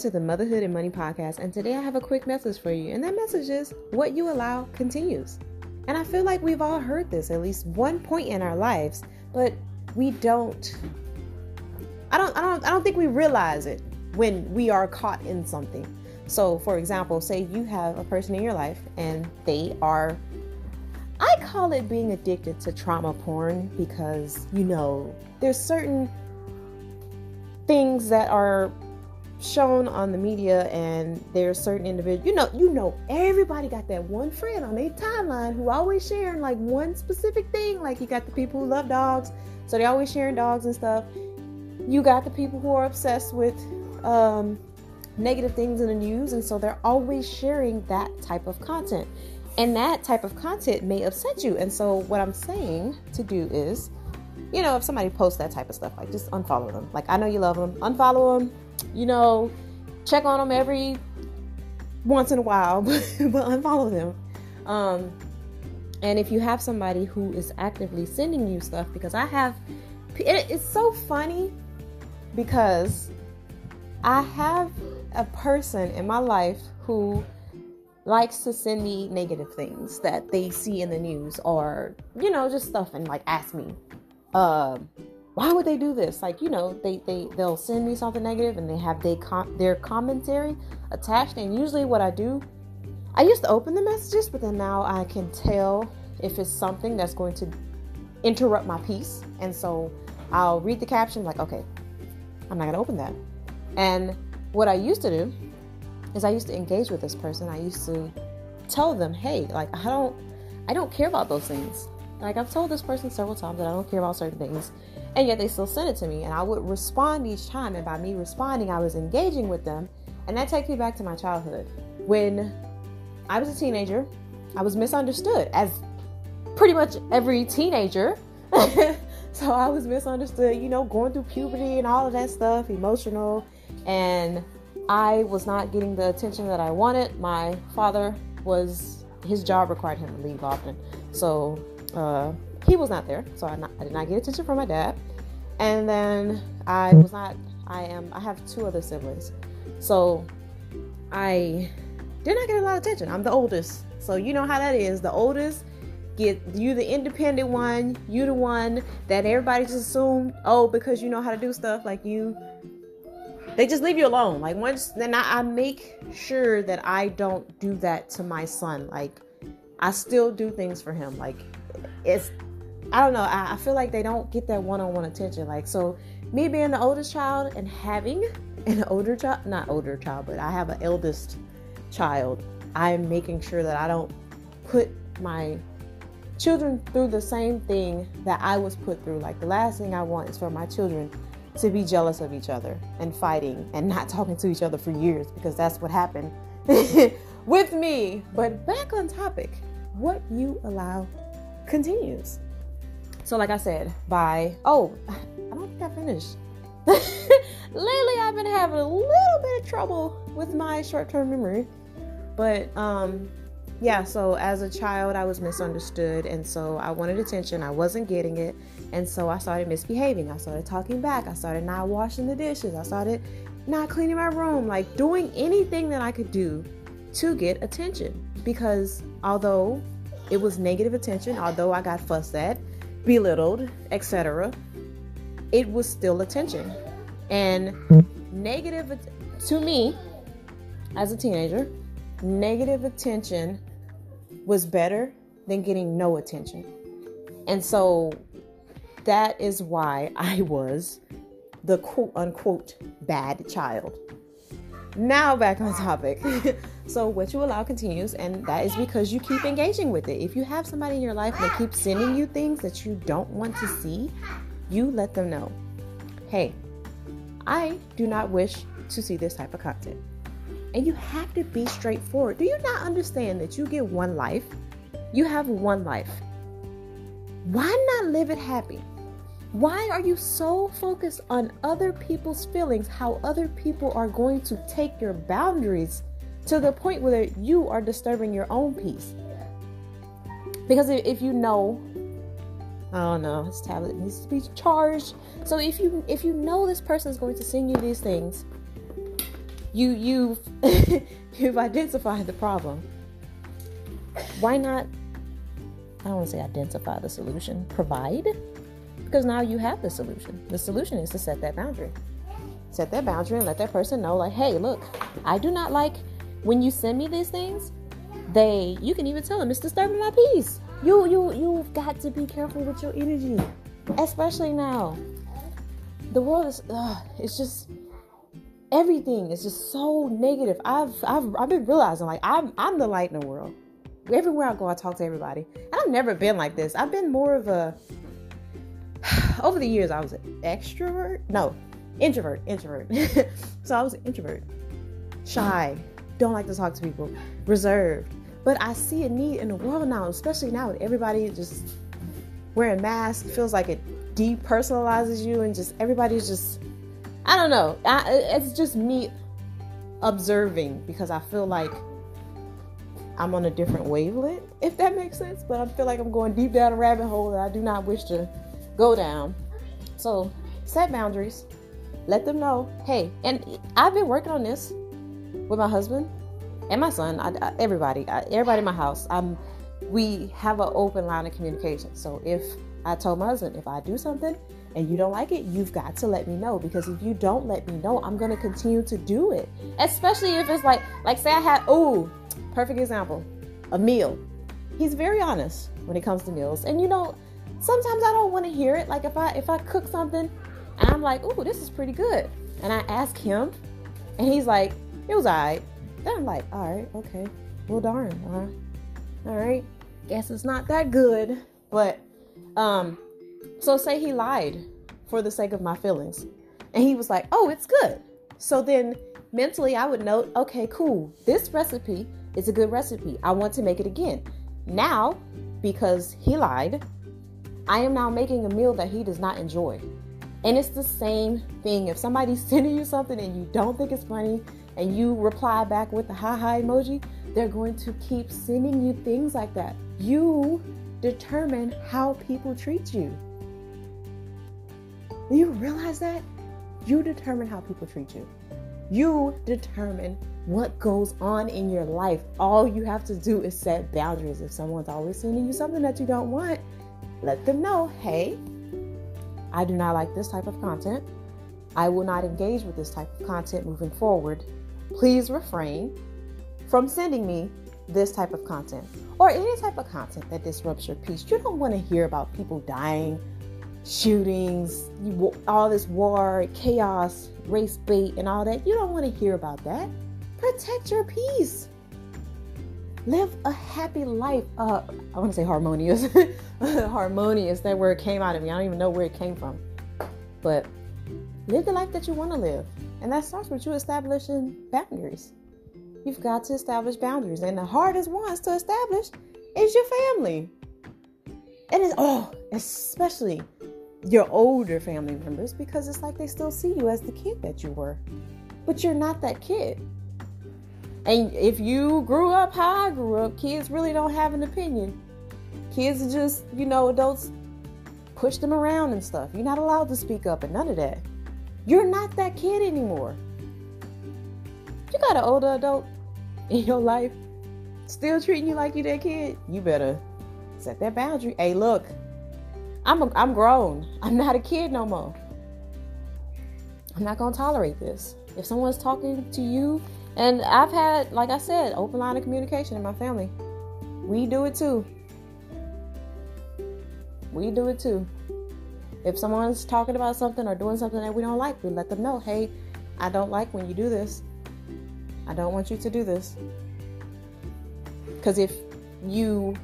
to the Motherhood and Money podcast, and today I have a quick message for you. And that message is what you allow continues. And I feel like we've all heard this at least one point in our lives, but we don't I don't I don't I don't think we realize it when we are caught in something. So, for example, say you have a person in your life and they are I call it being addicted to trauma porn because you know, there's certain things that are shown on the media and there's certain individuals you know you know everybody got that one friend on their timeline who always sharing like one specific thing like you got the people who love dogs so they always sharing dogs and stuff. You got the people who are obsessed with um, negative things in the news and so they're always sharing that type of content. And that type of content may upset you. And so what i'm saying to do is you know if somebody posts that type of stuff like just unfollow them. Like i know you love them. Unfollow them you know, check on them every once in a while, but, unfollow them. Um, and if you have somebody who is actively sending you stuff, because I have, it, it's so funny because I have a person in my life who likes to send me negative things that they see in the news or, you know, just stuff and like ask me, uh, why would they do this? Like, you know, they, they, they'll send me something negative and they have they com- their commentary attached. And usually what I do, I used to open the messages, but then now I can tell if it's something that's going to interrupt my peace. And so I'll read the caption like, okay, I'm not going to open that. And what I used to do is I used to engage with this person. I used to tell them, hey, like I don't I don't care about those things. Like I've told this person several times that I don't care about certain things and yet they still sent it to me and i would respond each time and by me responding i was engaging with them and that takes me back to my childhood. When i was a teenager i was misunderstood as pretty much every teenager. So i was misunderstood you know going through puberty and all of that stuff emotional and i was not getting the attention that i wanted. My father was his job required him to leave often so uh, he was not there, so I, not, I, did not get attention from my dad. And then I was not. I am. I have two other siblings, so I did not get a lot of attention. I'm the oldest, so you know how that is. The oldest get you the independent one. You the one that everybody just assumed. Oh, because you know how to do stuff like you. They just leave you alone. Like once, then I, I make sure that I don't do that to my son. Like I still do things for him. Like it's I don't know. I, I feel like they don't get that one-on-one attention. Like so, me being the oldest child and having an older child, not older child, but I have an eldest child. I'm making sure that I don't put my children through the same thing that I was put through. Like the last thing I want is for my children to be jealous of each other and fighting and not talking to each other for years because that's what happened with me. But back on topic, what you allow continues. So, like I said, by oh, I don't think I finished. Lately, I've been having a little bit of trouble with my short-term memory, but um, yeah. So as a child, I was misunderstood, and so I wanted attention. I wasn't getting it, and so I started misbehaving. I started talking back. I started not washing the dishes. I started not cleaning my room, like doing anything that I could do to get attention. Because although it was negative attention, although I got fussed at, belittled, etc., it was still attention. And negative to me as a teenager, negative attention was better than getting no attention. And so that is why I was the quote unquote bad child. Now back on topic. so what you allow continues, and that is because you keep engaging with it. If you have somebody in your life that keeps sending you things that you don't want to see, you let them know. Hey, I do not wish to see this type of content. And you have to be straightforward. Do you not understand that you get one life? You have one life. Why not live it happy? Why are you so focused on other people's feelings, how other people are going to take your boundaries to the point where you are disturbing your own peace? Because if you know, I don't know, this tablet needs to be charged. So if you if you know this person is going to send you these things, you you've you've identified the problem. Why not? I don't want to say identify the solution. Provide, because now you have the solution. The solution is to set that boundary. Set that boundary and let that person know, like, hey, look, I do not like when you send me these things. They, you can even tell them it's disturbing my peace. You, you, you've got to be careful with your energy, especially now. The world is, uh, it's just everything is just so negative. I've I've I've been realizing like I'm I'm the light in the world. Everywhere I go, I talk to everybody. And I've never been like this. I've been more of a over the years I was an extrovert. No, introvert, introvert. so I was an introvert. Shy, don't like to talk to people, reserved. But I see a need in the world now, especially now with everybody just wearing masks, feels like it depersonalizes you and just everybody's just I don't know. I, it's just me observing because I feel like I'm on a different wavelength, if that makes sense. But I feel like I'm going deep down a rabbit hole that I do not wish to go down. So set boundaries. Let them know, hey, and I've been working on this with my husband and my son. I, I, everybody, I, everybody in my house. I'm. We have an open line of communication. So if I told my husband, if I do something and you don't like it, you've got to let me know because if you don't let me know, I'm going to continue to do it. Especially if it's like like say I had oh, perfect example, a meal. He's very honest when it comes to meals. And you know, sometimes I don't want to hear it. Like if I if I cook something and I'm like, "Oh, this is pretty good." And I ask him and he's like, "It was all right." Then I'm like, "All right, okay. Well, darn. Uh, all right. Guess it's not that good." But um so say he lied for the sake of my feelings. And he was like, "Oh, it's good." So then mentally I would note, "Okay, cool. This recipe is a good recipe. I want to make it again." Now, because he lied, I am now making a meal that he does not enjoy. And it's the same thing. If somebody's sending you something and you don't think it's funny and you reply back with the ha ha emoji, they're going to keep sending you things like that. You determine how people treat you. You realize that? You determine how people treat you. You determine what goes on in your life. All you have to do is set boundaries. If someone's always sending you something that you don't want, let them know hey, I do not like this type of content. I will not engage with this type of content moving forward. Please refrain from sending me this type of content or any type of content that disrupts your peace. You don't want to hear about people dying, shootings, all this war, chaos, race bait, and all that. You don't want to hear about that. Protect your peace. Live a happy life. Uh, I want to say harmonious. harmonious. That word came out of me. I don't even know where it came from. But live the life that you want to live. And that starts with you establishing boundaries. You've got to establish boundaries. And the hardest ones to establish is your family. And it's, oh, especially your older family members because it's like they still see you as the kid that you were. But you're not that kid. And if you grew up how I grew up, kids really don't have an opinion. Kids are just, you know, adults push them around and stuff. You're not allowed to speak up and none of that. You're not that kid anymore. You got an older adult in your life still treating you like you that kid, you better set that boundary. Hey, look, I'm a, I'm grown. I'm not a kid no more. I'm not gonna tolerate this. If someone's talking to you, and I've had, like I said, open line of communication in my family. We do it too. We do it too. If someone's talking about something or doing something that we don't like, we let them know, hey, I don't like when you do this. I don't want you to do this. Because if you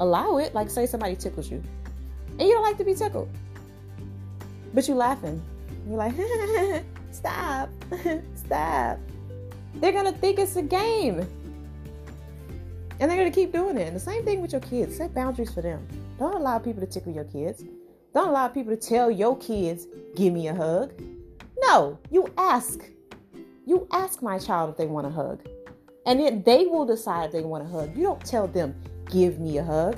allow it, like say somebody tickles you, and you don't like to be tickled, but you're laughing, you're like, stop, stop. They're gonna think it's a game, and they're gonna keep doing it. And the same thing with your kids. Set boundaries for them. Don't allow people to tickle your kids. Don't allow people to tell your kids, "Give me a hug." No, you ask. You ask my child if they want a hug. And then they will decide if they want a hug. You don't tell them, give me a hug.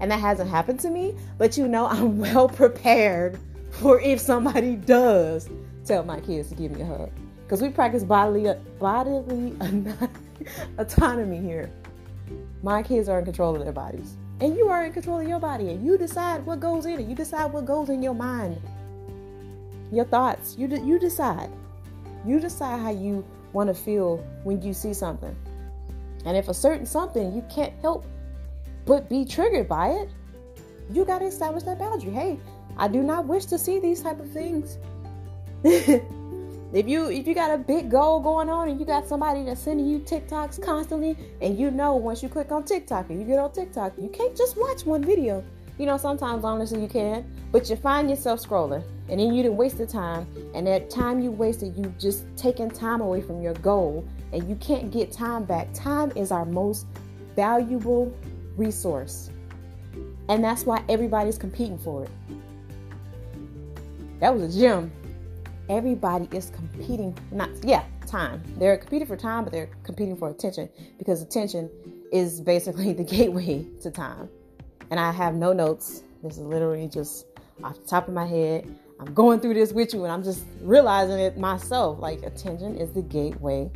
And that hasn't happened to me, but you know, I'm well prepared for if somebody does tell my kids to give me a hug. because we practice bodily bodily autonomy here. My kids are in control of their bodies, and you are in control of your body, and you decide what goes in it. You decide what goes in your mind, your thoughts. You de- you decide. You decide how you want to feel when you see something, and if a certain something you can't help but be triggered by it, you got to establish that boundary. Hey, I do not wish to see these type of things. if you if you got a big goal going on and you got somebody that's sending you TikToks constantly, and you know once you click on TikTok and you get on TikTok, you can't just watch one video. You know, sometimes honestly you can, but you find yourself scrolling, and then you didn't waste the time, and that time you wasted, you just taking time away from your goal, and you can't get time back. Time is our most valuable resource. And that's why everybody's competing for it. That was a gem. Everybody is competing, not, yeah, time. They're competing for time, but they're competing for attention because attention is basically the gateway to time. And I have no notes. This is literally just off the top of my head. I'm going through this with you and I'm just realizing it myself. Like, attention is the gateway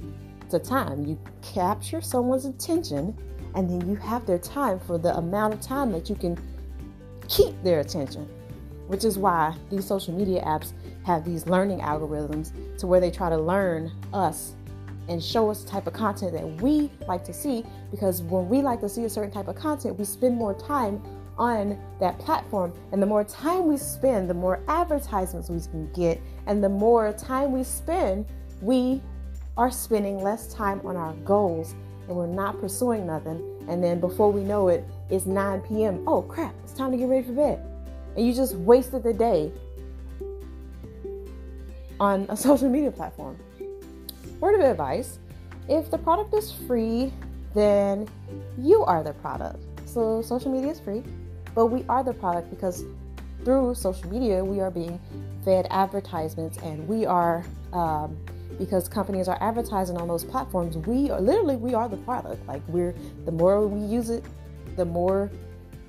to time. You capture someone's attention and then you have their time for the amount of time that you can keep their attention which is why these social media apps have these learning algorithms to where they try to learn us and show us the type of content that we like to see because when we like to see a certain type of content we spend more time on that platform and the more time we spend the more advertisements we can get and the more time we spend we are spending less time on our goals and we're not pursuing nothing. And then before we know it, it's 9 p.m. Oh crap, it's time to get ready for bed. And you just wasted the day on a social media platform. Word of advice if the product is free, then you are the product. So social media is free, but we are the product because through social media we are being fed advertisements and we are um, because companies are advertising on those platforms we are literally we are the product like we're the more we use it the more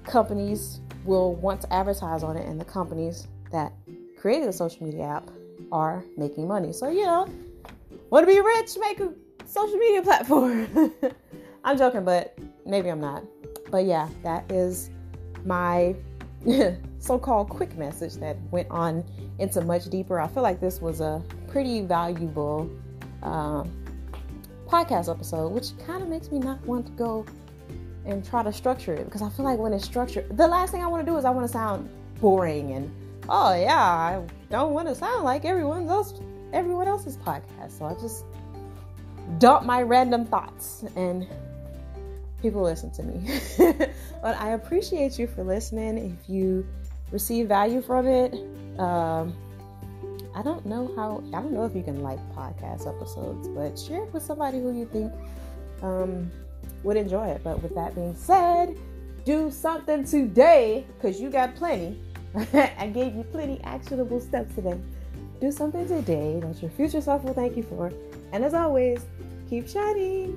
companies will want to advertise on it and the companies that created a social media app are making money. So you know want to be rich make a social media platform. I'm joking but maybe i'm not. But yeah that is my so-called quick message that went on into much deeper. I feel like this was a pretty valuable um, podcast episode, which kind of makes me not want to go and try to structure it because I feel like when it's structured, the last thing I want to do is I want to sound boring and oh yeah, I don't want to sound like everyone else everyone else's podcast. So I just dump my random thoughts and people listen to me. but I appreciate you for listening. If you receive value from it, um, I don't know how, I don't know if you can like podcast episodes, but share it with somebody who you think um, would enjoy it. But with that being said, do something today because you got plenty. I gave you plenty actionable steps today. Do something today that your future self will thank you for. And as always, keep shining.